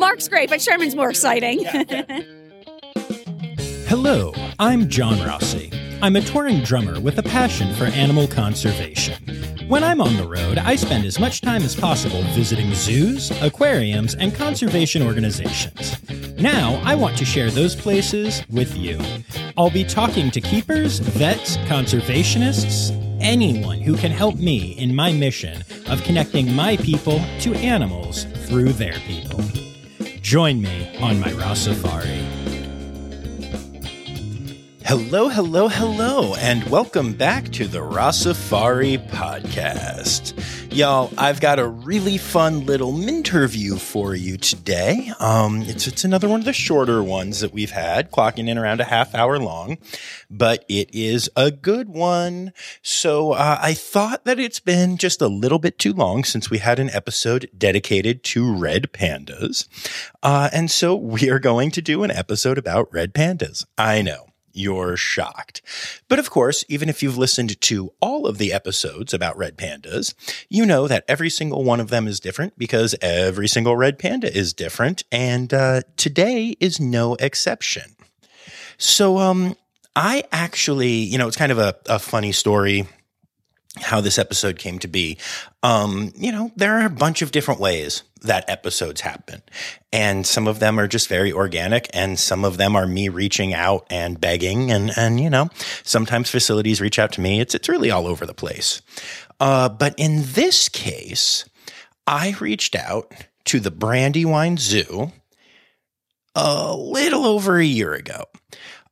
Mark's great, but Sherman's more exciting. Hello, I'm John Rossi. I'm a touring drummer with a passion for animal conservation. When I'm on the road, I spend as much time as possible visiting zoos, aquariums, and conservation organizations. Now, I want to share those places with you. I'll be talking to keepers, vets, conservationists, anyone who can help me in my mission of connecting my people to animals through their people. Join me on my Rossafari. Hello, hello, hello, and welcome back to the Rossafari podcast. Y'all, I've got a really fun little interview for you today. Um, it's it's another one of the shorter ones that we've had, clocking in around a half hour long, but it is a good one. So uh, I thought that it's been just a little bit too long since we had an episode dedicated to red pandas, uh, and so we are going to do an episode about red pandas. I know you're shocked. But of course, even if you've listened to all of the episodes about red pandas, you know that every single one of them is different because every single red panda is different. And uh, today is no exception. So, um, I actually, you know, it's kind of a, a funny story how this episode came to be. Um, you know, there are a bunch of different ways that episodes happen. And some of them are just very organic and some of them are me reaching out and begging and, and, you know, sometimes facilities reach out to me. It's, it's really all over the place. Uh, but in this case, I reached out to the Brandywine Zoo a little over a year ago.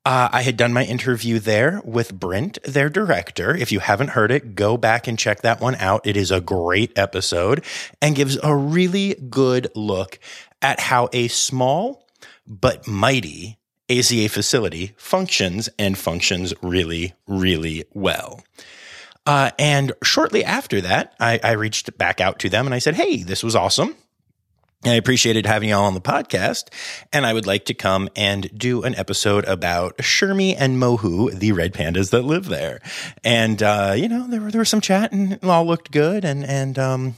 Uh, I had done my interview there with Brent, their director. If you haven't heard it, go back and check that one out. It is a great episode and gives a really good look at how a small but mighty AZA facility functions and functions really, really well. Uh, and shortly after that, I, I reached back out to them and I said, Hey, this was awesome. I appreciated having y'all on the podcast, and I would like to come and do an episode about Shermie and Mohu, the red pandas that live there. And uh, you know, there, were there was some chat, and it all looked good, and and um,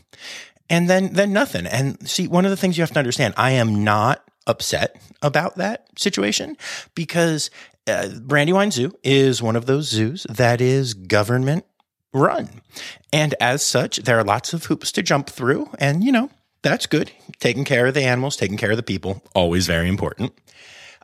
and then then nothing. And see, one of the things you have to understand, I am not upset about that situation because uh, Brandywine Zoo is one of those zoos that is government run, and as such, there are lots of hoops to jump through, and you know that's good. Taking care of the animals, taking care of the people, always very important.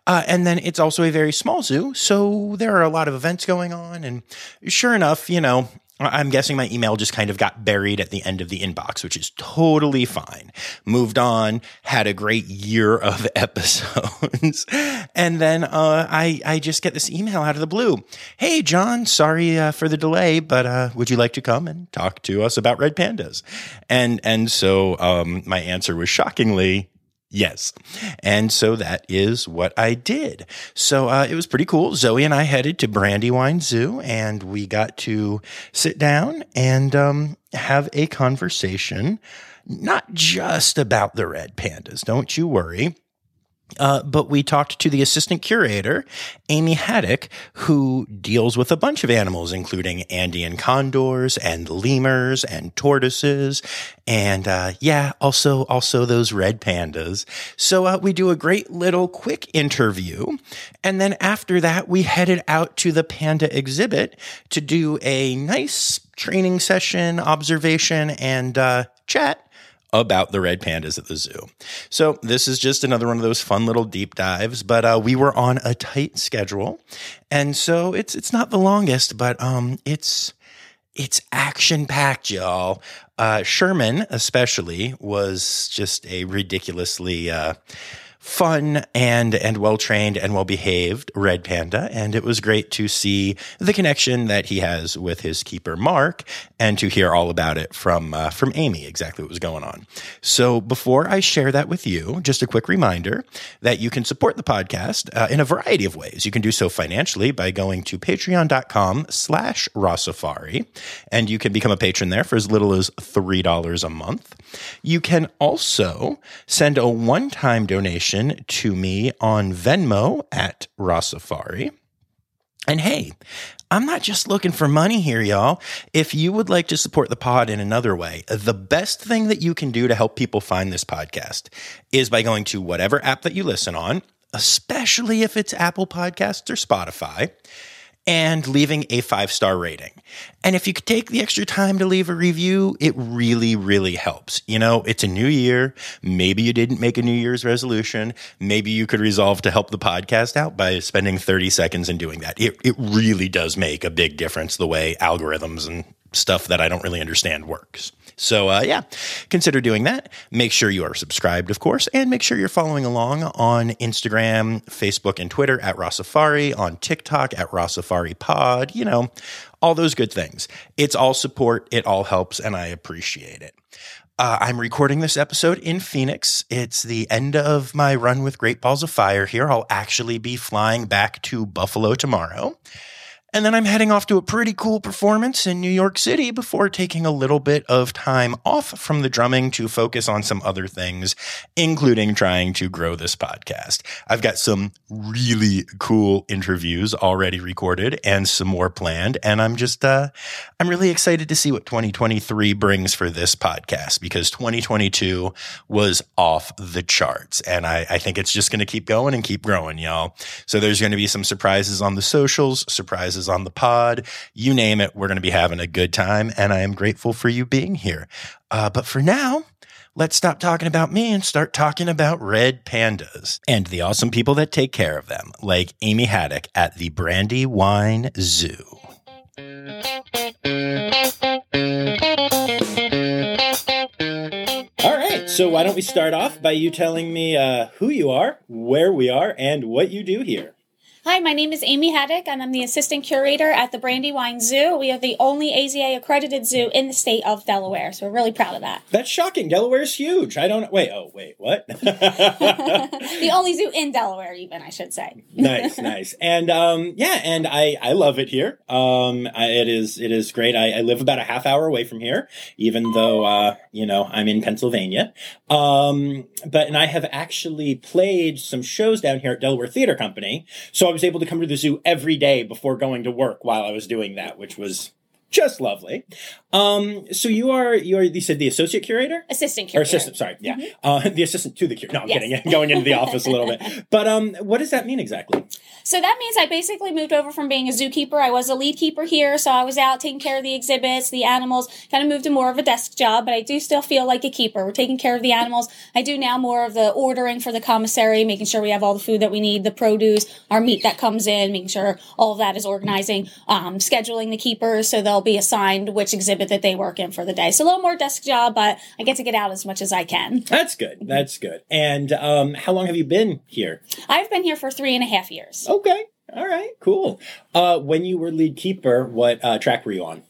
Uh, and then it's also a very small zoo. So there are a lot of events going on. And sure enough, you know, I'm guessing my email just kind of got buried at the end of the inbox, which is totally fine. Moved on, had a great year of episodes. and then uh, I, I just get this email out of the blue. Hey, John, sorry uh, for the delay, but uh, would you like to come and talk to us about red pandas? And, and so um, my answer was shockingly Yes. And so that is what I did. So uh, it was pretty cool. Zoe and I headed to Brandywine Zoo and we got to sit down and um, have a conversation, not just about the red pandas, don't you worry. Uh, but we talked to the assistant curator, Amy Haddock, who deals with a bunch of animals, including Andean condors and lemurs and tortoises, and uh, yeah, also also those red pandas. So uh, we do a great little quick interview, and then after that, we headed out to the panda exhibit to do a nice training session, observation, and uh, chat about the red pandas at the zoo. So this is just another one of those fun little deep dives, but uh, we were on a tight schedule, and so it's it's not the longest, but um, it's it's action packed, y'all. Uh, Sherman, especially, was just a ridiculously. Uh, fun and and well trained and well behaved red panda and it was great to see the connection that he has with his keeper Mark and to hear all about it from uh, from Amy exactly what was going on. So before I share that with you, just a quick reminder that you can support the podcast uh, in a variety of ways. You can do so financially by going to patreon.com slash Rossafari and you can become a patron there for as little as $3 a month. You can also send a one-time donation to me on Venmo at Rossafari. And hey, I'm not just looking for money here, y'all. If you would like to support the pod in another way, the best thing that you can do to help people find this podcast is by going to whatever app that you listen on, especially if it's Apple Podcasts or Spotify and leaving a five star rating. And if you could take the extra time to leave a review, it really, really helps. You know, it's a new year. Maybe you didn't make a New Year's resolution. Maybe you could resolve to help the podcast out by spending 30 seconds in doing that. It, it really does make a big difference the way algorithms and stuff that I don't really understand works. So, uh, yeah, consider doing that. Make sure you are subscribed, of course, and make sure you're following along on Instagram, Facebook, and Twitter at Rossafari, on TikTok at Rossafari Pod, you know, all those good things. It's all support, it all helps, and I appreciate it. Uh, I'm recording this episode in Phoenix. It's the end of my run with Great Balls of Fire here. I'll actually be flying back to Buffalo tomorrow. And then I'm heading off to a pretty cool performance in New York City before taking a little bit of time off from the drumming to focus on some other things, including trying to grow this podcast. I've got some really cool interviews already recorded and some more planned. And I'm just, uh, I'm really excited to see what 2023 brings for this podcast because 2022 was off the charts. And I, I think it's just going to keep going and keep growing, y'all. So there's going to be some surprises on the socials, surprises on the pod, you name it, we're going to be having a good time. And I am grateful for you being here. Uh, but for now, let's stop talking about me and start talking about red pandas and the awesome people that take care of them, like Amy Haddock at the Brandywine Zoo. All right, so why don't we start off by you telling me uh, who you are, where we are, and what you do here? Hi, my name is Amy Haddock, and I'm the assistant curator at the Brandywine Zoo. We are the only AZA accredited zoo in the state of Delaware, so we're really proud of that. That's shocking. Delaware's huge. I don't. Wait. Oh, wait. What? the only zoo in Delaware, even I should say. nice, nice, and um, yeah, and I I love it here. Um, I, it is it is great. I, I, live about a half hour away from here, even though uh, you know I'm in Pennsylvania. Um, but and I have actually played some shows down here at Delaware Theater Company, so I was able to come to the zoo every day before going to work while I was doing that, which was just lovely. Um, so you are you are you said the associate curator, assistant curator, or assistant. Sorry, yeah, mm-hmm. uh, the assistant to the curator. No, I'm yes. kidding. Going into the office a little bit, but um, what does that mean exactly? So that means I basically moved over from being a zookeeper. I was a lead keeper here, so I was out taking care of the exhibits, the animals. Kind of moved to more of a desk job, but I do still feel like a keeper. We're taking care of the animals. I do now more of the ordering for the commissary, making sure we have all the food that we need, the produce, our meat that comes in, making sure all of that is organizing, um, scheduling the keepers so they'll be assigned which exhibit that they work in for the day. So a little more desk job, but I get to get out as much as I can. That's good. That's good. And um, how long have you been here? I've been here for three and a half years. Okay. All right. Cool. Uh, when you were lead keeper, what uh, track were you on?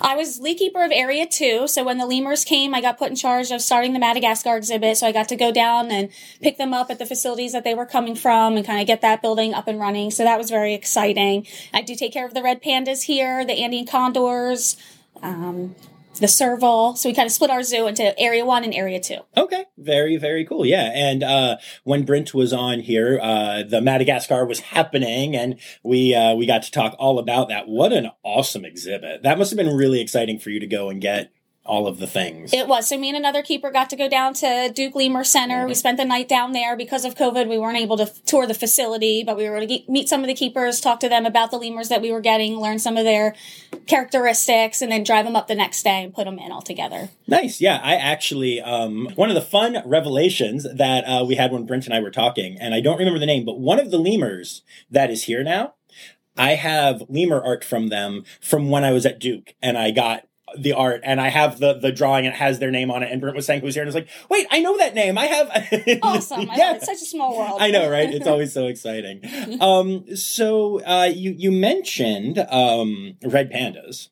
I was lead keeper of Area 2. So when the lemurs came, I got put in charge of starting the Madagascar exhibit. So I got to go down and pick them up at the facilities that they were coming from and kind of get that building up and running. So that was very exciting. I do take care of the red pandas here, the Andean condors, um, the serval. So we kind of split our zoo into area one and area two. Okay. Very, very cool. Yeah. And uh, when Brent was on here, uh, the Madagascar was happening and we uh, we got to talk all about that. What an awesome exhibit. That must have been really exciting for you to go and get all of the things. It was. So me and another keeper got to go down to Duke Lemur Center. Mm-hmm. We spent the night down there because of COVID. We weren't able to tour the facility, but we were able to meet some of the keepers, talk to them about the lemurs that we were getting, learn some of their characteristics, and then drive them up the next day and put them in all together. Nice. Yeah, I actually um, one of the fun revelations that uh, we had when Brent and I were talking, and I don't remember the name, but one of the lemurs that is here now. I have lemur art from them from when I was at Duke, and I got the art and I have the the drawing and it has their name on it and Brent was saying who's here and I was like, wait, I know that name. I have Awesome. yeah. it's such a small world. I know, right? It's always so exciting. um so uh you you mentioned um red pandas.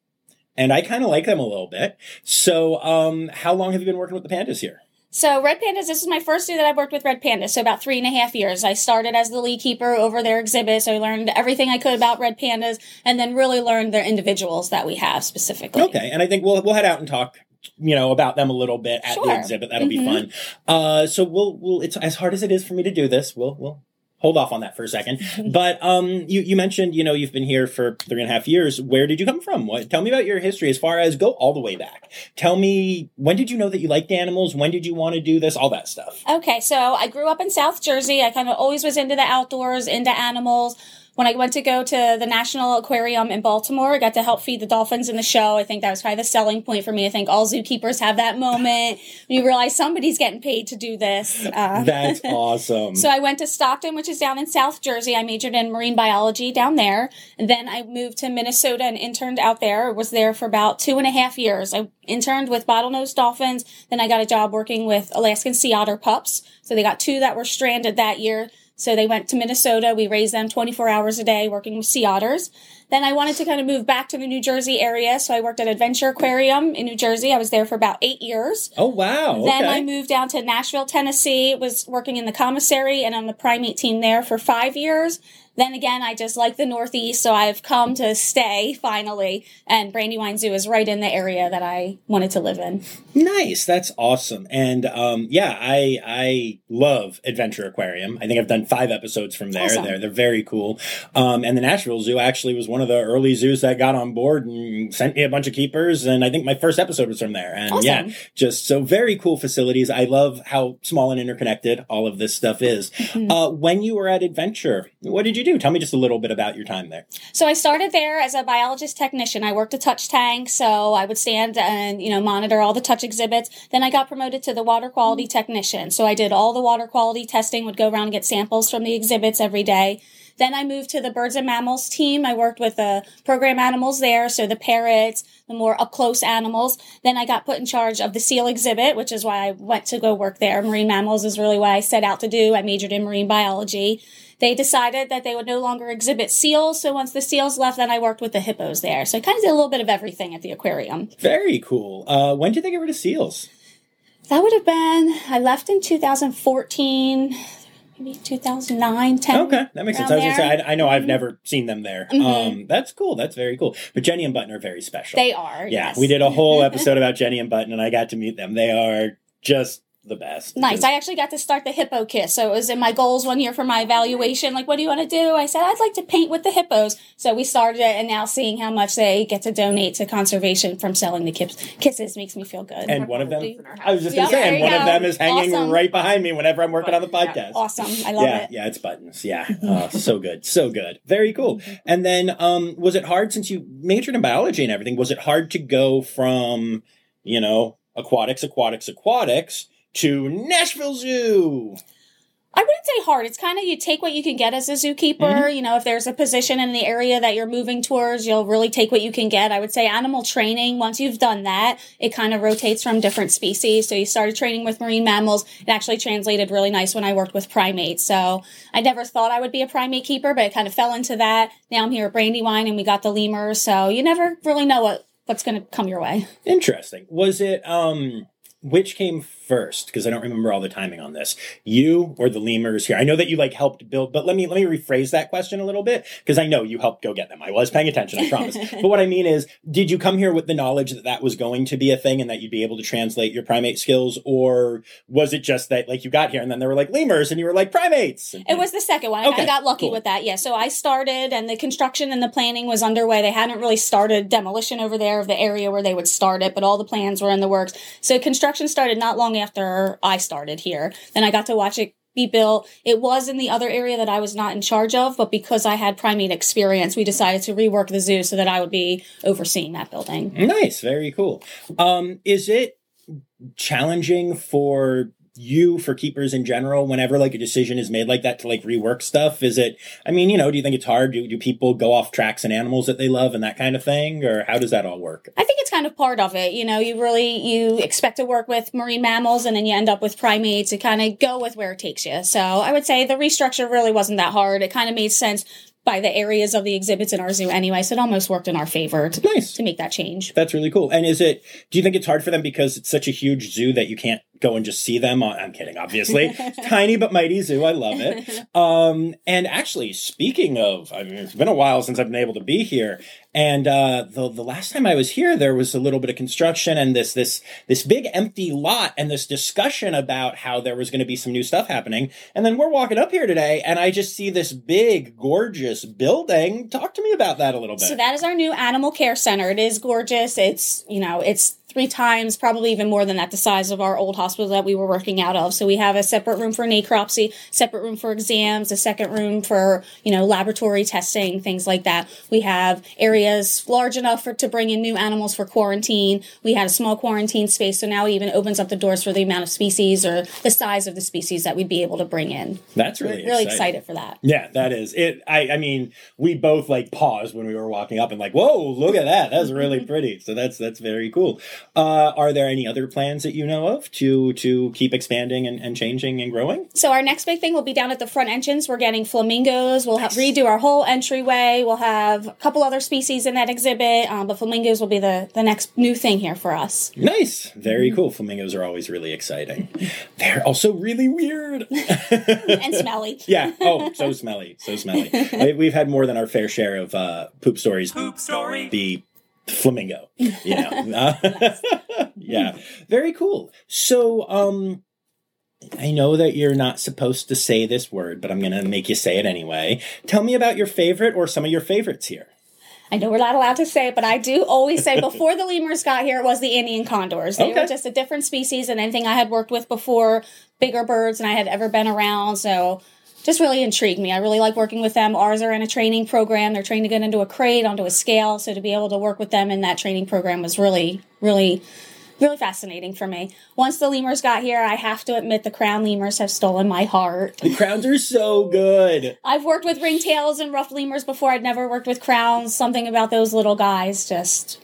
And I kind of like them a little bit. So um how long have you been working with the pandas here? So Red Pandas, this is my first year that I've worked with Red Pandas. So about three and a half years. I started as the lead keeper over their exhibit. So I learned everything I could about Red Pandas and then really learned their individuals that we have specifically. Okay. And I think we'll, we'll head out and talk you know about them a little bit at sure. the exhibit that'll mm-hmm. be fun uh so we'll we'll it's as hard as it is for me to do this we'll we'll hold off on that for a second. but um, you you mentioned you know you've been here for three and a half years. Where did you come from? What? Tell me about your history as far as go all the way back. Tell me when did you know that you liked animals? When did you want to do this? All that stuff. Okay, so I grew up in South Jersey. I kind of always was into the outdoors, into animals when I went to go to the National Aquarium in Baltimore, I got to help feed the dolphins in the show. I think that was probably the selling point for me. I think all zookeepers have that moment. you realize somebody's getting paid to do this. Uh, That's awesome. so I went to Stockton, which is down in South Jersey. I majored in marine biology down there. And then I moved to Minnesota and interned out there. Was there for about two and a half years. I interned with bottlenose dolphins. Then I got a job working with Alaskan sea otter pups. So they got two that were stranded that year. So they went to Minnesota. We raised them 24 hours a day working with sea otters. Then I wanted to kind of move back to the New Jersey area. So I worked at Adventure Aquarium in New Jersey. I was there for about eight years. Oh, wow. Then okay. I moved down to Nashville, Tennessee, was working in the commissary and on the primate team there for five years. Then again, I just like the Northeast, so I've come to stay finally. And Brandywine Zoo is right in the area that I wanted to live in. Nice, that's awesome. And um, yeah, I I love Adventure Aquarium. I think I've done five episodes from there. Awesome. They're they're very cool. Um, and the Nashville Zoo actually was one of the early zoos that got on board and sent me a bunch of keepers. And I think my first episode was from there. And Awesome. yeah, just so very cool facilities. I love how small and interconnected all of this stuff is. Mm-hmm. Uh, when you were at Adventure, what did you do? Tell me just a little bit about your time there. So I started there as a biologist technician. I worked a touch tank, so I would stand and, you know, monitor all the touch exhibits. Then I got promoted to the water quality technician. So I did all the water quality testing, would go around and get samples from the exhibits every day. Then I moved to the birds and mammals team. I worked with the program animals there. So the parrots, the more up close animals. Then I got put in charge of the seal exhibit, which is why I went to go work there. Marine mammals is really what I set out to do. I majored in marine biology. They decided that they would no longer exhibit seals. So once the seals left, then I worked with the hippos there. So I kind of did a little bit of everything at the aquarium. Very cool. Uh, when did they get rid of seals? That would have been, I left in 2014, maybe 2009, 10. Okay, that makes sense. I around was gonna say I, I know I've never seen them there. Um, that's cool. That's very cool. But Jenny and Button are very special. They are. yeah, yes. we did a whole episode about Jenny and Button, and I got to meet them. They are just the best. Nice. I actually got to start the hippo kiss. So it was in my goals one year for my evaluation. Like, what do you want to do? I said, I'd like to paint with the hippos. So we started it and now seeing how much they get to donate to conservation from selling the kiss- kisses makes me feel good. and one of them, I was just gonna Yep, say, and you one of them is hanging Awesome. right behind me whenever I'm working on the Button, podcast. awesome. I love yeah, it. yeah, it's buttons. Yeah, oh, so good, so good, very cool. And then, um, was it hard since you majored in biology and everything? Was it hard to go from, you know, aquatics, aquatics, aquatics to Nashville Zoo? I wouldn't say hard. It's kind of you take what you can get as a zookeeper. Mm-hmm. You know, if there's a position in the area that you're moving towards, you'll really take what you can get. I would say animal training, once you've done that, it kind of rotates from different species. So you started training with marine mammals. It actually translated really nice when I worked with primates. So I never thought I would be a primate keeper, but it kind of fell into that. Now I'm here at Brandywine and we got the lemurs. So you never really know what, what's going to come your way. Interesting. Was it um which came first? Because I don't remember all the timing on this. You or the lemurs here? I know that you like helped build, but let me let me rephrase that question a little bit because I know you helped go get them. I was paying attention, I promise. but what I mean is, did you come here with the knowledge that that was going to be a thing and that you'd be able to translate your primate skills, or was it just that like you got here and then there were like lemurs and you were like primates? It was the second one. Okay, I got lucky cool. with that. Yeah. So I started and the construction and the planning was underway. They hadn't really started demolition over there of the area where they would start it, but all the plans were in the works. So construction started not long after I started here. Then I got to watch it be built. It was in the other area that I was not in charge of, but because I had primate experience, we decided to rework the zoo so that I would be overseeing that building. Nice, very cool. Um, is it challenging for you for keepers in general whenever like a decision is made like that to like rework stuff is it i mean you know do you think it's hard do, do people go off tracks and animals that they love and that kind of thing or how does that all work I think it's kind of part of it. You know, you really you expect to work with marine mammals and then you end up with primates. You kind of go with where it takes you. So I would say the restructure really wasn't that hard. It kind of made sense by the areas of the exhibits in our zoo anyway. So it almost worked in our favor to, nice to make that change. that's really cool and is it do you think it's hard for them because it's such a huge zoo that you can't go and just see them. On, I'm kidding, obviously. Tiny but mighty zoo. I love it. Um, and actually, speaking of, I mean, it's been a while since I've been able to be here. And uh, the the last time I was here, there was a little bit of construction and this this this big empty lot and this discussion about how there was going to be some new stuff happening. And then we're walking up here today, and I just see this big, gorgeous building. Talk to me about that a little bit. So that is our new animal care center. It is gorgeous. It's you know it's three times, probably even more than that, the size of our old hospital that we were working out of. So we have a separate room for necropsy, separate room for exams, a second room for, you know, laboratory testing, things like that. We have areas large enough for to bring in new animals for quarantine. We had a small quarantine space, so now it even opens up the doors for the amount of species or the size of the species that we'd be able to bring in. That's really really exciting. excited for that. Yeah, that is it. I, I mean, we both like paused when we were walking up and like, whoa, look at that. That's really pretty. So that's that's very cool. Uh, are there any other plans that you know of to to keep expanding and, and changing and growing? So our next big thing will be down at the front entrance. We're getting flamingos. We'll have, redo our whole entryway. We'll have a couple other species in that exhibit, um, but flamingos will be the the next new thing here for us. Nice, very cool. Flamingos are always really exciting. They're also really weird. and smelly. yeah. Oh, so smelly, so smelly. We- We've had more than our fair share of uh, poop stories. Poop story. the flamingo you know yeah very cool so um I know that you're not supposed to say this word, but I'm to make you say it anyway. Tell me about your favorite or some of your favorites here. I know we're not allowed to say it, but I do always say before the lemurs got here, it was the Andean condors. They Okay. were just a different species than anything I had worked with before, bigger birds than I had ever been around. So just really intrigued me. I really like working with them. Ours are in a training program. They're trained to get into a crate, onto a scale. So to be able to work with them in that training program was really, really, really fascinating for me. Once the lemurs got here, I have to admit the crown lemurs have stolen my heart. The crowns are so good. I've worked with ringtails and ruffed lemurs before. I'd never worked with crowns. Something about those little guys just,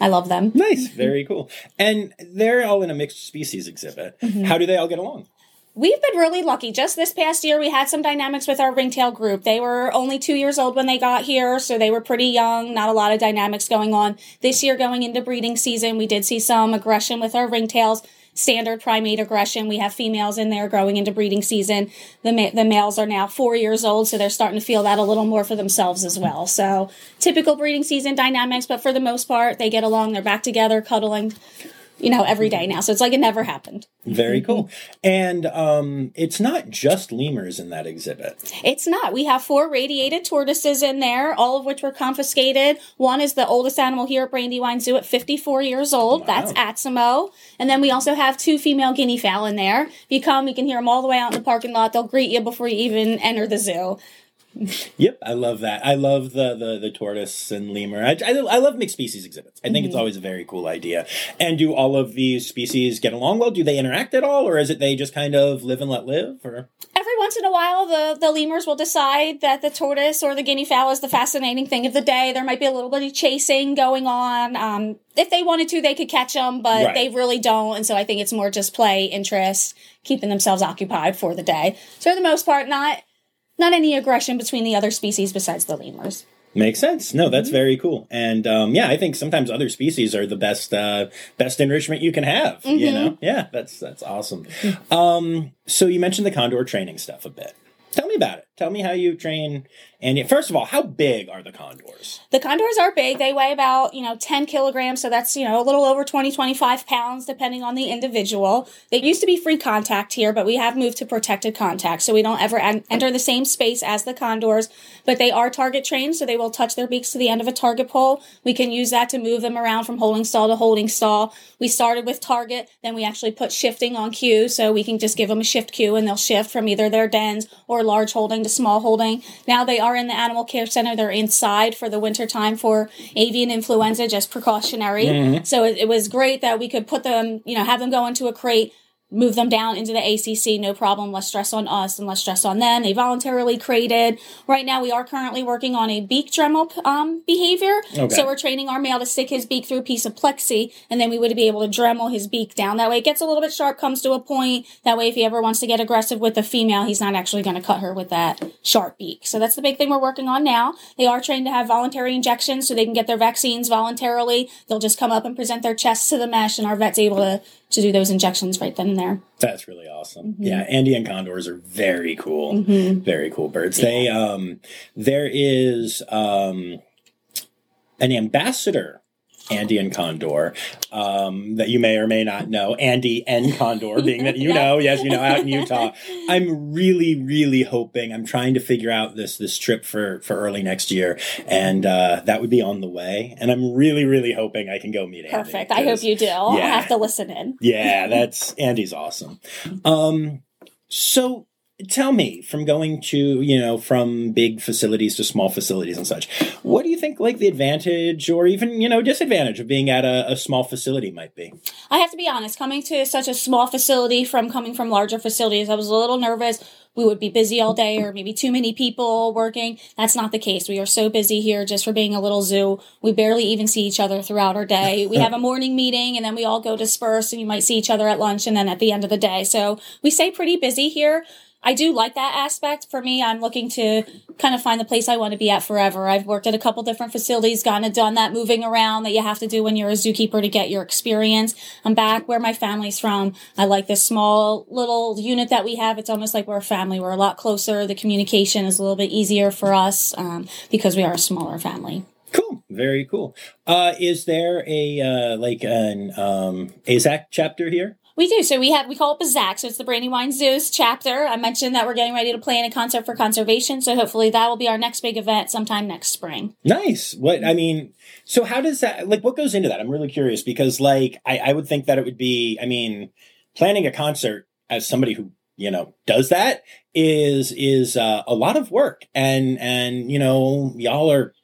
I love them. Nice, very cool. And they're all in a mixed species exhibit. Mm-hmm. How do they all get along? We've been really lucky. Just this past year, we had some dynamics with our ringtail group. They were only two years old when they got here, so they were pretty young, not a lot of dynamics going on. This year, going into breeding season, we did see some aggression with our ringtails. Standard primate aggression. We have females in there growing into breeding season. The ma- the males are now four years old, so they're starting to feel that a little more for themselves as well. So typical breeding season dynamics, but for the most part, they get along. They're back together, cuddling, you know, every day now. So it's like it never happened. Very cool. And um, it's not just lemurs in that exhibit. It's not. We have four radiated tortoises in there, all of which were confiscated. One is the oldest animal here at Brandywine Zoo at 54 years old. That's Atsimo. And then we also have two female guinea fowl in there. If you come, you can hear them all the way out in the parking lot. They'll greet you before you even enter the zoo. Yep, I love that. I love the the, the tortoise and lemur. I, I, I love mixed species exhibits. I think it's always a very cool idea. And do all of these species get along well? Do they interact at all, or is it they just kind of live and let live? Or Every once in a while, the, the lemurs will decide that the tortoise or the guinea fowl is the fascinating thing of the day. There might be a little bit of chasing going on. Um, if they wanted to, they could catch them, but Right. they really don't. And so I think it's more just play, interest, keeping themselves occupied for the day. So for the most part, not not any aggression between the other species besides the lemurs. makes sense. No, that's very cool. And um, yeah, I think sometimes other species are the best uh, best enrichment you can have. You know, yeah, that's that's awesome. Um, so you mentioned the condor training stuff a bit. Tell me about it. Tell me how you train. And first of all, how big are the condors? The condors are big. They weigh about, you know, 10 kilograms. So that's, you know, a little over 20, 25 pounds, depending on the individual. They used to be free contact here, but we have moved to protected contact. So we don't ever en- enter the same space as the condors, but they are target trained. So they will touch their beaks to the end of a target pole. We can use that to move them around from holding stall to holding stall. We started with target, then we actually put shifting on cue. So we can just give them a shift cue and they'll shift from either their dens or large holding to small holding. Now they are in the animal care center. They're inside for the winter time for avian influenza, just precautionary. Mm-hmm. So it, it was great that we could put them, you know, have them go into a crate, move them down into the ACC, no problem, less stress on us and less stress on them. They voluntarily created. Right now, we are currently working on a beak dremel um, behavior. Okay. So we're training our male to stick his beak through a piece of plexi, and then we would be able to dremel his beak down. That way, it gets a little bit sharp, comes to a point. That way, if he ever wants to get aggressive with a female, he's not actually going to cut her with that sharp beak. So that's the big thing we're working on now. They are trained to have voluntary injections, so they can get their vaccines voluntarily. They'll just come up and present their chests to the mesh, and our vet's able to to do those injections right then and there. That's really awesome. Mm-hmm. Yeah, Andean condors are very cool. Very cool birds. They um there is um an ambassador Andean condor um, that you may or may not know. Andy and condor, being that you Yeah. know, yes, you know, out in Utah. I'm really, really hoping. I'm trying to figure out this this trip for for early next year, and uh, that would be on the way. And I'm really, really hoping I can go meet Andy. Perfect. I hope you do. I'll have to listen in. yeah, that's Andy's awesome. Um, so tell me, from going to you know from big facilities to small facilities and such, what do you think like the advantage or even you know disadvantage of being at a, a small facility might be? I have to be honest, coming to such a small facility from coming from larger facilities, I was a little nervous. We would be busy all day or maybe too many people working. That's not the case. We are so busy here just for being a little zoo. We barely even see each other throughout our day. We have a morning meeting and then we all go disperse and you might see each other at lunch and then at the end of the day. So we stay pretty busy here. I do like that aspect. For me, I'm looking to kind of find the place I want to be at forever. I've worked at a couple different facilities, kind of done that moving around that you have to do when you're a zookeeper to get your experience. I'm back where my family's from. I like this small little unit that we have. It's almost like we're a family. We're a lot closer. The communication is a little bit easier for us um, because we are a smaller family. Cool, very cool. Uh, is there a uh, like an um, AAZK chapter here? We do. So we have we call it BZAC. So it's the Brandywine Zoos chapter. I mentioned that we're getting ready to plan a concert for conservation. So hopefully that will be our next big event sometime next spring. Nice. What I mean, so how does that like? What goes into that? I'm really curious because like I, I would think that it would be. I mean, planning a concert as somebody who you know does that is is uh, a lot of work, and and you know y'all are.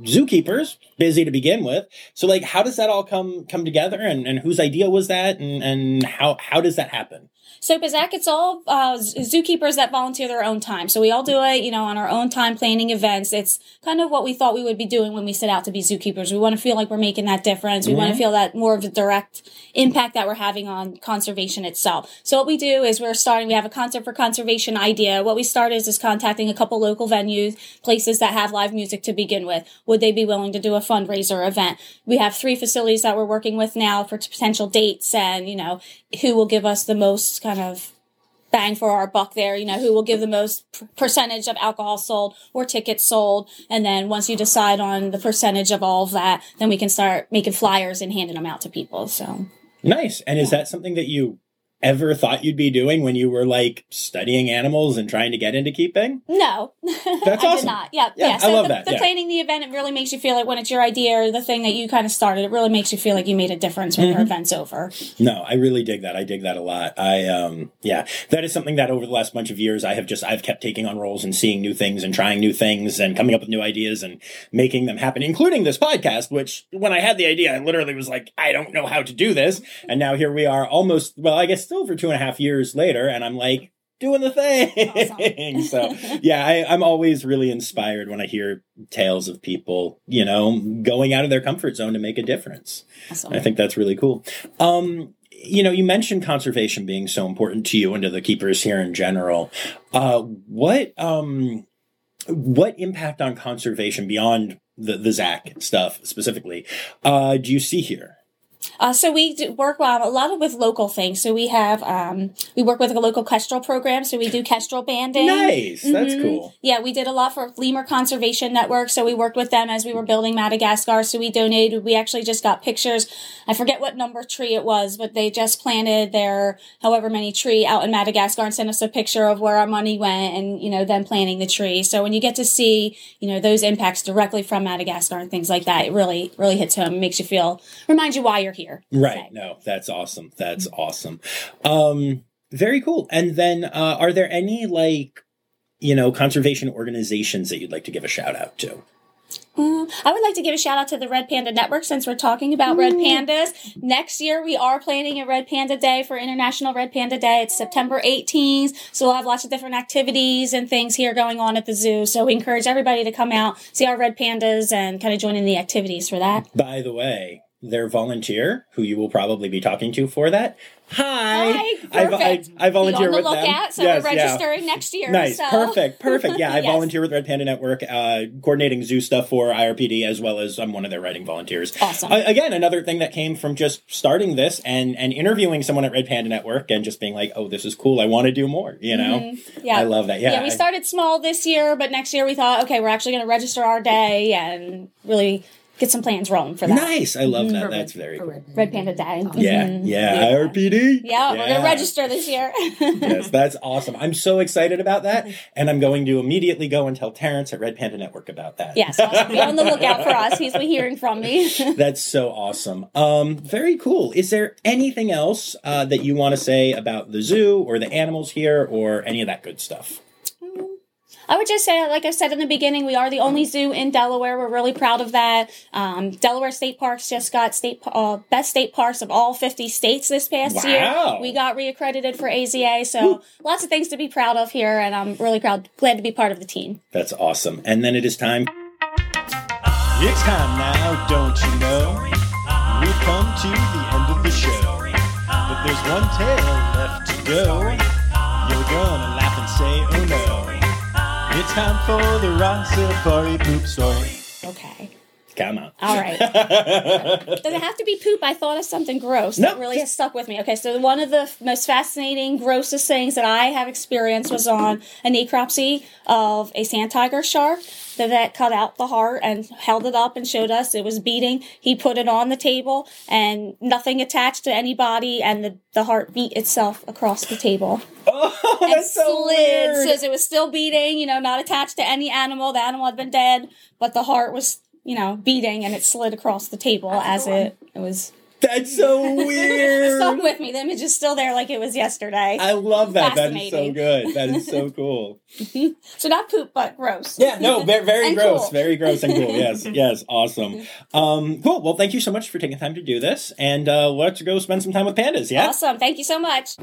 Zookeepers busy to begin with. So like how does that all come come together? And, and whose idea was that? And and how how does that happen So Bazak, it's all uh, zookeepers that volunteer their own time. So we all do it, you know, on our own time, planning events. It's kind of what we thought we would be doing when we set out to be zookeepers. We want to feel like we're making that difference. We want to feel that more of a direct impact that we're having on conservation itself. So what we do is we're starting. We have a concert for conservation idea. What we start is just contacting a couple local venues, places that have live music to begin with. Would they be willing to do a fundraiser event? We have three facilities that we're working with now for potential dates, and you know who will give us the most kind of bang for our buck there you know who will give the most percentage of alcohol sold or tickets sold. And then once you decide on the percentage of all of that then we can start making flyers and handing them out to people so. Nice. And is that something that you ever thought you'd be doing when you were like studying animals and trying to get into keeping? no That's i awesome. did not yeah Yeah, yeah, I love the, that, the yeah. planning the event it really makes you feel like when it's your idea or the thing that you kind of started it really makes you feel like you made a difference when your Mm-hmm. event's over No, I really dig that. I dig that a lot. I um yeah, that is something that over the last bunch of years I have just I've kept taking on roles and seeing new things and trying new things and coming up with new ideas and making them happen, including this podcast, which when I had the idea, I literally was like, I don't know how to do this. And now here we are almost well, I guess still for two and a half years later, and I'm like doing the thing. so yeah, I, I'm always really inspired when I hear tales of people, you know, going out of their comfort zone to make a difference. Awesome. I think that's really cool. Um, you know, you mentioned conservation being so important to you and to the keepers here in general. Uh, what um, what impact on conservation beyond the the Zach stuff specifically uh, do you see here? Uh, so we work um, a lot of with local things. So we have um, we work with a local kestrel program. So we do kestrel banding. Nice, that's Mhm. cool. Yeah, we did a lot for Lemur Conservation Network. So we worked with them as we were building Madagascar. So we donated. We actually just got pictures. I forget what number tree it was, but they just planted their however many tree out in Madagascar and sent us a picture of where our money went and you know them planting the tree. So when you get to see you know those impacts directly from Madagascar and things like that, it really really hits home. It makes you feel reminds you why you're here. Right. No, that's awesome. That's awesome. Um, very cool. And then, uh, are there any like, you know, conservation organizations that you'd like to give a shout out to? Mm, I would like to give a shout out to the Red Panda Network since we're talking about red pandas. Next year, we are planning a Red Panda Day for International Red Panda Day. It's September 18th, so we'll have lots of different activities and things here going on at the zoo. So we encourage everybody to come out, see our red pandas, and kind of join in the activities for that. By the way, their volunteer, who you will probably be talking to for that. Hi. Hi, I, perfect. I, I volunteer Be on the with them. lookout, so Yes, we're yeah. registering next year. Nice, so. perfect, perfect. Yeah, I Yes. volunteer with Red Panda Network, uh, coordinating zoo stuff for IRPD, as well as I'm one of their writing volunteers. Awesome. Uh, again, another thing that came from just starting this and and interviewing someone at Red Panda Network and just being like, oh, this is cool. I want to do more. You know, Mm-hmm. Yeah. I love that. Yeah, Yeah, we started small this year, but next year we thought, okay, we're actually going to register our day and really get some plans rolling for that. Nice. I love that. For That's Red- very cool. Red Panda. Red Panda Day. Yeah, Mhm. yeah, IRPD. Yeah, we're going to register this year. yes, that's awesome. I'm so excited about that, and I'm going to immediately go and tell Terrence at Red Panda Network about that. yes, awesome. be on the lookout for us. He's hearing from me. That's so awesome. Um, very cool. Is there anything else uh, that you want to say about the zoo or the animals here or any of that good stuff? I would just say, like I said in the beginning, we are the only zoo in Delaware. We're really proud of that. Um, Delaware State Parks just got state uh, best state parks of all 50 states this past Wow. year. We got reaccredited for AZA, so lots of things to be proud of here, and I'm really proud, glad to be part of the team. That's awesome. And then it is time. It's time now, don't you know? We've come to the end of the show. But there's one tale left to go. You're gonna laugh and say, oh no. It's time for the Rossafari poop story. Come on. All right. Does it have to be poop? I thought of something gross that really just- stuck with me. Okay, so one of the most fascinating, grossest things that I have experienced was on a necropsy of a sand tiger shark. The vet cut out the heart and held it up and showed us it was beating. He put it on the table and nothing attached to anybody, and the, the heart beat itself across the table. Oh, that's so slid, weird. says it was still beating, you know, not attached to any animal. The animal had been dead, but the heart was, you know, beating and it slid across the table as it, it was That's so weird. stuck with me. The image is still there like it was yesterday. I love that. That is so good. That is so cool. so not poop, but gross. Yeah, no, very, very gross. cool. Very gross and cool. Yes, yes, awesome. Um, cool. Well, thank you so much for taking time to do this. And uh, let's go spend some time with pandas, yeah? Awesome. Thank you so much.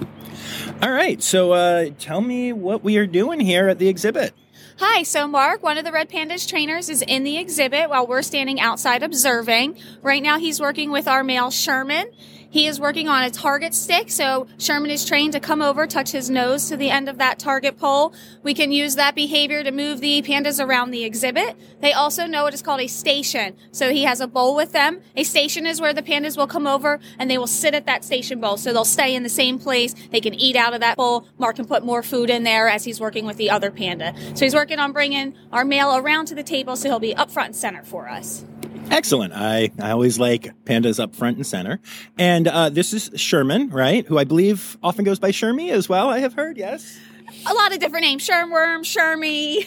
All right. So uh, tell me what we are doing here at the exhibit. Hi, so Mark, one of the Red Pandas trainers, is in the exhibit while we're standing outside observing. Right now, he's working with our male Sherman. He is working on a target stick, so Sherman is trained to come over, touch his nose to the end of that target pole. We can use that behavior to move the pandas around the exhibit. They also know what is called a station, so he has a bowl with them. A station is where the pandas will come over and they will sit at that station bowl, so they'll stay in the same place. They can eat out of that bowl. Mark can put more food in there as he's working with the other panda. So he's working on bringing our male around to the table, so he'll be up front and center for us. Excellent. I, I always like pandas up front and center. And uh, this is Sherman, right? Who I believe often goes by Shermy as well, I have heard, yes? a lot of different names Shermworm, Shermy.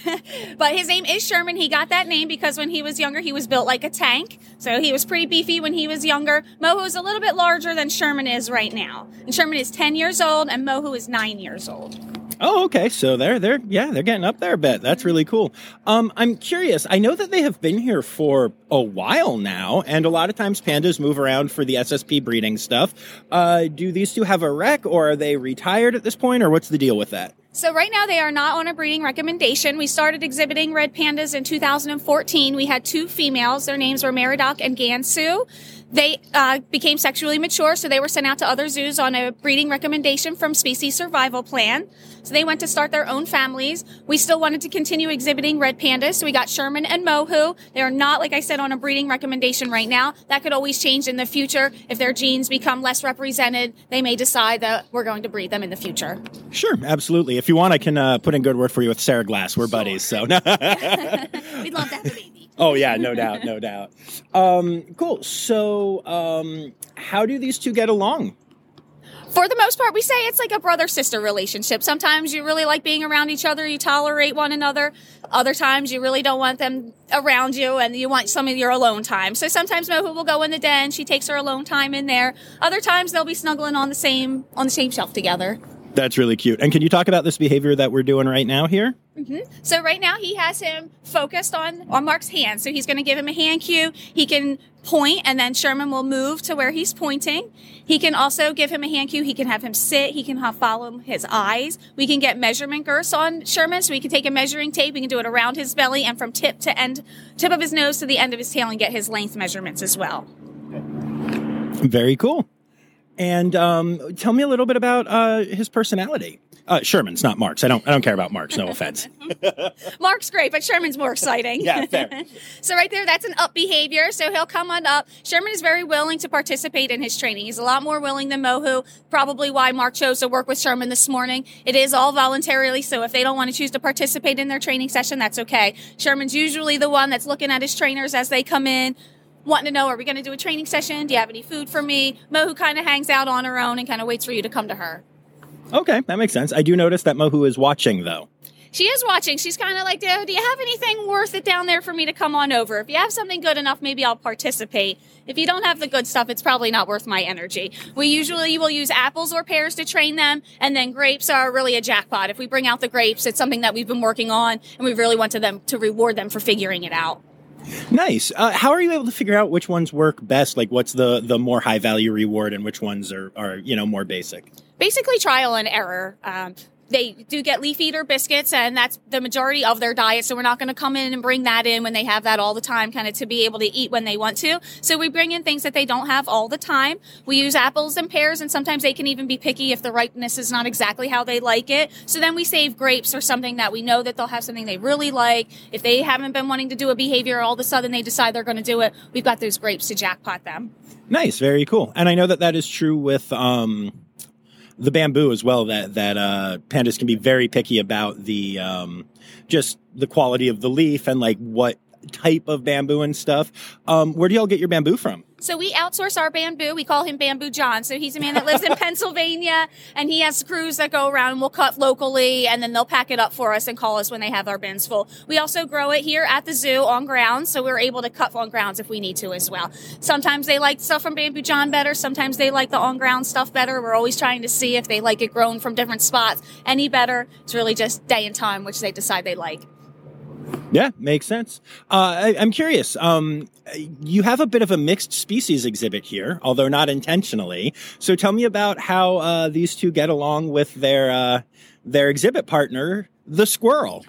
but his name is Sherman. He got that name because when he was younger, he was built like a tank. So he was pretty beefy when he was younger. Mohu is a little bit larger than Sherman is right now. And Sherman is 10 years old and Mohu is 9 years old. Oh, okay. So they're they're yeah, they're getting up there a bit. That's really cool. Um, I'm curious. I know that they have been here for a while now, and a lot of times pandas move around for the SSP breeding stuff. Uh, do these two have a wreck, or are they retired at this point, or what's the deal with that? So right now they are not on a breeding recommendation. We started exhibiting red pandas in 2014. We had two females. Their names were Meridoc and Gansu. They uh, became sexually mature, so they were sent out to other zoos on a breeding recommendation from Species Survival Plan. So they went to start their own families. We still wanted to continue exhibiting red pandas, so we got Sherman and Mohu. They are not, like I said, on a breeding recommendation right now. That could always change in the future. If their genes become less represented, they may decide that we're going to breed them in the future. Sure, absolutely. If you want, I can uh, put in good word for you with Sarah Glass. We're buddies, so. We'd love to have a baby. oh yeah, no doubt, no doubt. Um, cool. So, um, how do these two get along? For the most part, we say it's like a brother sister relationship. Sometimes you really like being around each other, you tolerate one another. Other times you really don't want them around you and you want some of your alone time. So sometimes Mohu will go in the den, she takes her alone time in there. Other times they'll be snuggling on the same on the same shelf together. That's really cute. And can you talk about this behavior that we're doing right now here? Mm-hmm. So right now he has him focused on on Mark's hand. So he's going to give him a hand cue. He can point, and then Sherman will move to where he's pointing. He can also give him a hand cue. He can have him sit. He can have follow his eyes. We can get measurement girths on Sherman, so we can take a measuring tape. We can do it around his belly and from tip to end, tip of his nose to the end of his tail, and get his length measurements as well. Very cool. And um, tell me a little bit about uh, his personality. Uh, Sherman's, not Mark's. I don't. I don't care about Mark's. No offense. Mark's great, but Sherman's more exciting. Yeah, fair. so right there, that's an up behavior. So he'll come on up. Sherman is very willing to participate in his training. He's a lot more willing than Mohu. Probably why Mark chose to work with Sherman this morning. It is all voluntarily. So if they don't want to choose to participate in their training session, that's okay. Sherman's usually the one that's looking at his trainers as they come in wanting to know, are we going to do a training session? Do you have any food for me? Mohu kind of hangs out on her own and kind of waits for you to come to her. Okay, that makes sense. I do notice that Mohu is watching, though. She is watching. She's kind of like, do, do you have anything worth it down there for me to come on over? If you have something good enough, maybe I'll participate. If you don't have the good stuff, it's probably not worth my energy. We usually will use apples or pears to train them, and then grapes are really a jackpot. If we bring out the grapes, it's something that we've been working on, and we really want to them to reward them for figuring it out. Nice. Uh, how are you able to figure out which ones work best? Like, what's the the more high value reward, and which ones are are you know more basic? Basically, trial and error. Um, they do get leaf eater biscuits and that's the majority of their diet. So we're not going to come in and bring that in when they have that all the time, kind of to be able to eat when they want to. So we bring in things that they don't have all the time. We use apples and pears and sometimes they can even be picky if the ripeness is not exactly how they like it. So then we save grapes or something that we know that they'll have something they really like. If they haven't been wanting to do a behavior, all of a sudden they decide they're going to do it. We've got those grapes to jackpot them. Nice. Very cool. And I know that that is true with, um, the bamboo as well that that uh, pandas can be very picky about the um, just the quality of the leaf and like what type of bamboo and stuff. Um, where do y'all get your bamboo from? So we outsource our bamboo. We call him Bamboo John. So he's a man that lives in Pennsylvania and he has crews that go around and we'll cut locally and then they'll pack it up for us and call us when they have our bins full. We also grow it here at the zoo on grounds. So we're able to cut on grounds if we need to as well. Sometimes they like stuff from Bamboo John better. Sometimes they like the on ground stuff better. We're always trying to see if they like it grown from different spots any better. It's really just day and time which they decide they like. Yeah, makes sense. Uh, I, am curious. Um, you have a bit of a mixed species exhibit here, although not intentionally. So tell me about how uh, these two get along with their uh, their exhibit partner, the squirrel.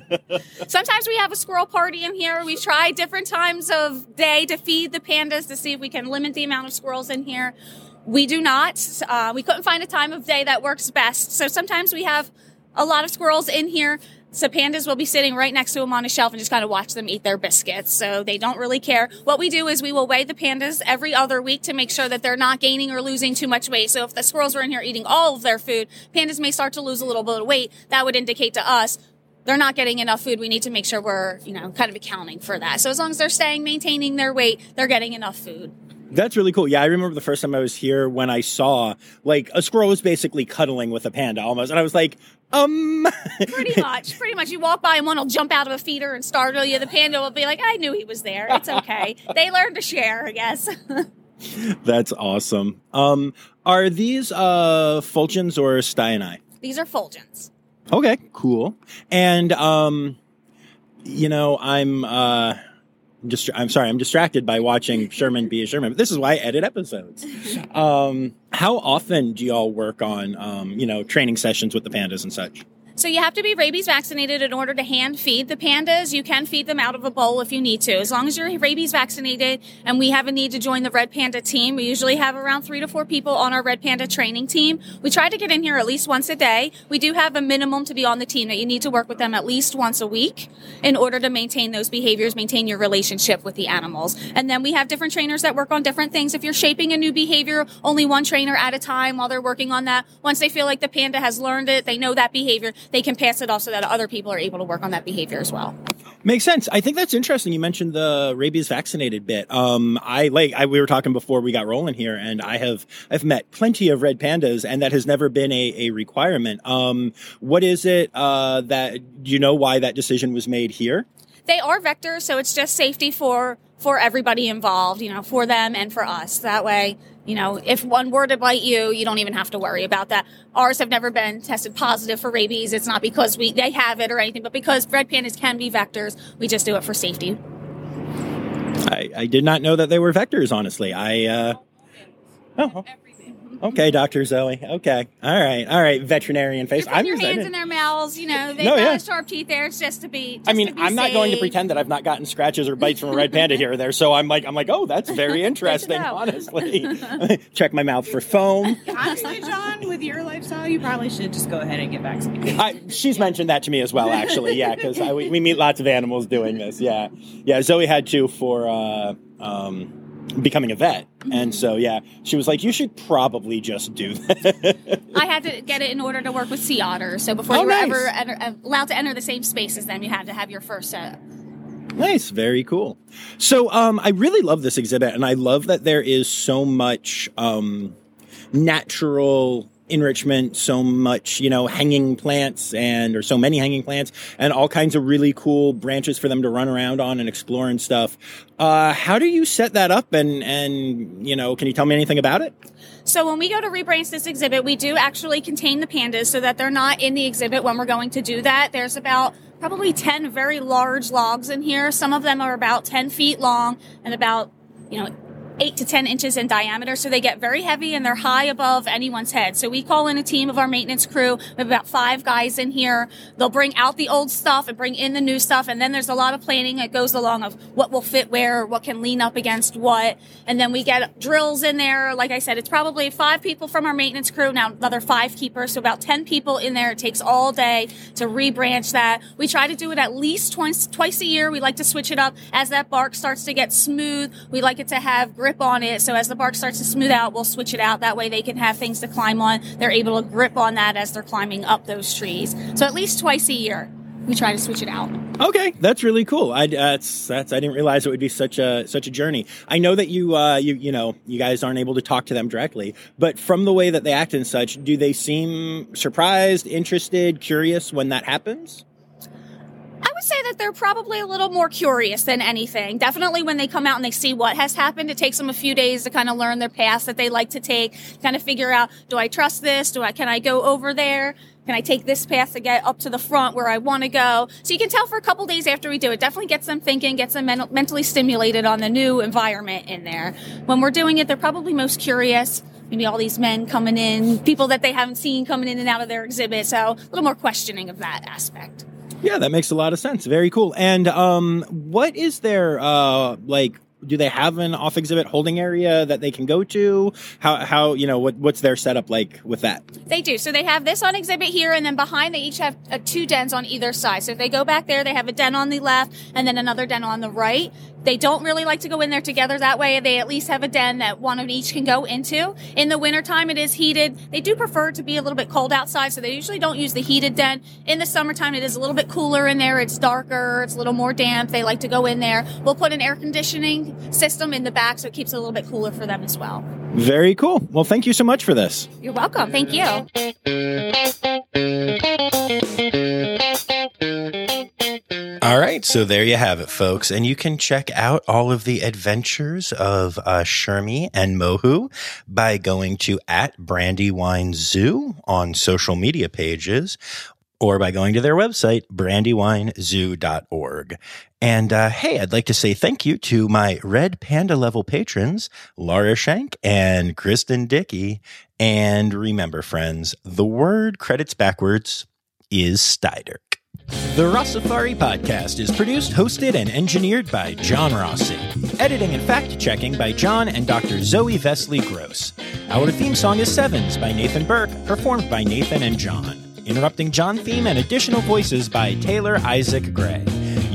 Sometimes we have a squirrel party in here. We try different times of day to feed the pandas to see if we can limit the amount of squirrels in here. We do not. Uh, we couldn't find a time of day that works best. So sometimes we have a lot of squirrels in here. So pandas will be sitting right next to them on a shelf and just kind of watch them eat their biscuits. So they don't really care. What we do is we will weigh the pandas every other week to make sure that they're not gaining or losing too much weight. So if the squirrels are in here eating all of their food, pandas may start to lose a little bit of weight. That would indicate to us they're not getting enough food. We need to make sure we're, you know, kind of accounting for that. So as long as they're staying, maintaining their weight, they're getting enough food. That's really cool. Yeah, I remember the first time I was here when I saw like a squirrel was basically cuddling with a panda almost, and I was like, um. pretty much, pretty much. You walk by and one will jump out of a feeder and startle you. The panda will be like, "I knew he was there. It's okay." they learn to share, I guess. That's awesome. Um, are these uh Fulgens or Styani? These are Fulgens. Okay, cool. And um, you know, I'm uh just I'm sorry, I'm distracted by watching Sherman be a Sherman. But this is why I edit episodes. Um, how often do y'all work on um, you know training sessions with the pandas and such? So you have to be rabies vaccinated in order to hand feed the pandas. You can feed them out of a bowl if you need to. As long as you're rabies vaccinated and we have a need to join the Red Panda team, we usually have around three to four people on our Red Panda training team. We try to get in here at least once a day. We do have a minimum to be on the team that you need to work with them at least once a week in order to maintain those behaviors, maintain your relationship with the animals. And then we have different trainers that work on different things. If you're shaping a new behavior, only one trainer at a time while they're working on that. Once they feel like the panda has learned it, they know that behavior, they can pass it off so that other people are able to work on that behavior as well. Makes sense. I think that's interesting. You mentioned the rabies vaccinated bit. Um, I like I, we were talking before we got rolling here, and I have I've met plenty of red pandas, and that has never been a, a requirement. Um, what is it uh, that you know why that decision was made here? They are vectors, so it's just safety for for everybody involved. You know, for them and for us. That way, you know, if one were to bite you, you don't even have to worry about that. Ours have never been tested positive for rabies. It's not because we they have it or anything, but because red pandas can be vectors, we just do it for safety. I, I did not know that they were vectors. Honestly, I. Uh, oh. Okay, Dr. Zoe. Okay. All right. All right. Veterinarian face. You're I'm your excited. hands in their mouths, you know, they've No, got yeah. sharp teeth there. It's just to be. Just I mean, to be I'm not going to pretend that I've not gotten scratches or bites from a red panda here or there. So I'm like, I'm like, oh, that's very interesting. honestly, check my mouth for foam. Honestly, John, with your lifestyle, you probably should just go ahead and get vaccinated. I, she's mentioned that to me as well, actually. Yeah, because we, we meet lots of animals doing this. Yeah, yeah. Zoe had to for uh, um, becoming a vet, and so yeah, she was like, "You should probably just do that." I had to get it in order to work with sea otters. So before Oh, you were nice. ever enter, uh, allowed to enter the same space as them, you had to have your first setup. Nice, very cool. So, um, I really love this exhibit, and I love that there is so much um, natural enrichment, so much you know hanging plants and or so many hanging plants, and all kinds of really cool branches for them to run around on and explore and stuff. Uh, how do you set that up, and and you know, can you tell me anything about it? So when we go to rebranch this exhibit, we do actually contain the pandas so that they're not in the exhibit when we're going to do that. There's about probably 10 very large logs in here. Some of them are about 10 feet long and about, you know, eight to 10 inches in diameter. So they get very heavy and they're high above anyone's head. So we call in a team of our maintenance crew. We have about five guys in here. They'll bring out the old stuff and bring in the new stuff. And then there's a lot of planning that goes along of what will fit where, what can lean up against what. And then we get drills in there. Like I said, it's probably five people from our maintenance crew. Now another five keepers. So about 10 people in there. It takes all day to rebranch that. We try to do it at least twice, twice a year. We like to switch it up as that bark starts to get smooth. We like it to have grip on it. So as the bark starts to smooth out, we'll switch it out. That way they can have things to climb on. They're able to grip on that as they're climbing up those trees. So at least twice a year, we try to switch it out. Okay, that's really cool. I that's that's I didn't realize it would be such a such a journey. I know that you uh you you know you guys aren't able to talk to them directly, but from the way that they act and such, do they seem surprised, interested, curious when that happens? Would say that they're probably a little more curious than anything. Definitely when they come out and they see what has happened, it takes them a few days to kind of learn their paths that they like to take, kind of figure out, do I trust this? Do I, can I go over there? Can I take this path to get up to the front where I want to go? So you can tell for a couple days after we do it, definitely gets them thinking, gets them men- mentally stimulated on the new environment in there. When we're doing it, they're probably most curious. Maybe all these men coming in, people that they haven't seen coming in and out of their exhibit. So a little more questioning of that aspect. Yeah, that makes a lot of sense. Very cool. And um, what is their uh like? Do they have an off exhibit holding area that they can go to? How how you know what what's their setup like with that? They do. So they have this on exhibit here, and then behind they each have uh, two dens on either side. So if they go back there, they have a den on the left and then another den on the right. They don't really like to go in there together. That way, they at least have a den that one of each can go into. In the wintertime, it is heated. They do prefer to be a little bit cold outside, so they usually don't use the heated den. In the summertime, it is a little bit cooler in there. It's darker. It's a little more damp. They like to go in there. We'll put an air conditioning system in the back, so it keeps it a little bit cooler for them as well. Very cool. Well, thank you so much for this. You're welcome. Thank you. All right, so there you have it, folks. And you can check out all of the adventures of uh, Shermie and Mohu by going to at Brandywine Zoo on social media pages or by going to their website, brandywinezoo.org. And uh, hey, I'd like to say thank you to my Red Panda level patrons, Laura Shank and Kristen Dickey. And remember, friends, the word credits backwards is Steiderk. The Rossafari podcast is produced, hosted, and engineered by John Rossi. Editing and fact checking by John and Dr. Zoe Vesley Gross. Our theme song is Sevens by Nathan Burke, performed by Nathan and John. Interrupting John theme and additional voices by Taylor Isaac Gray.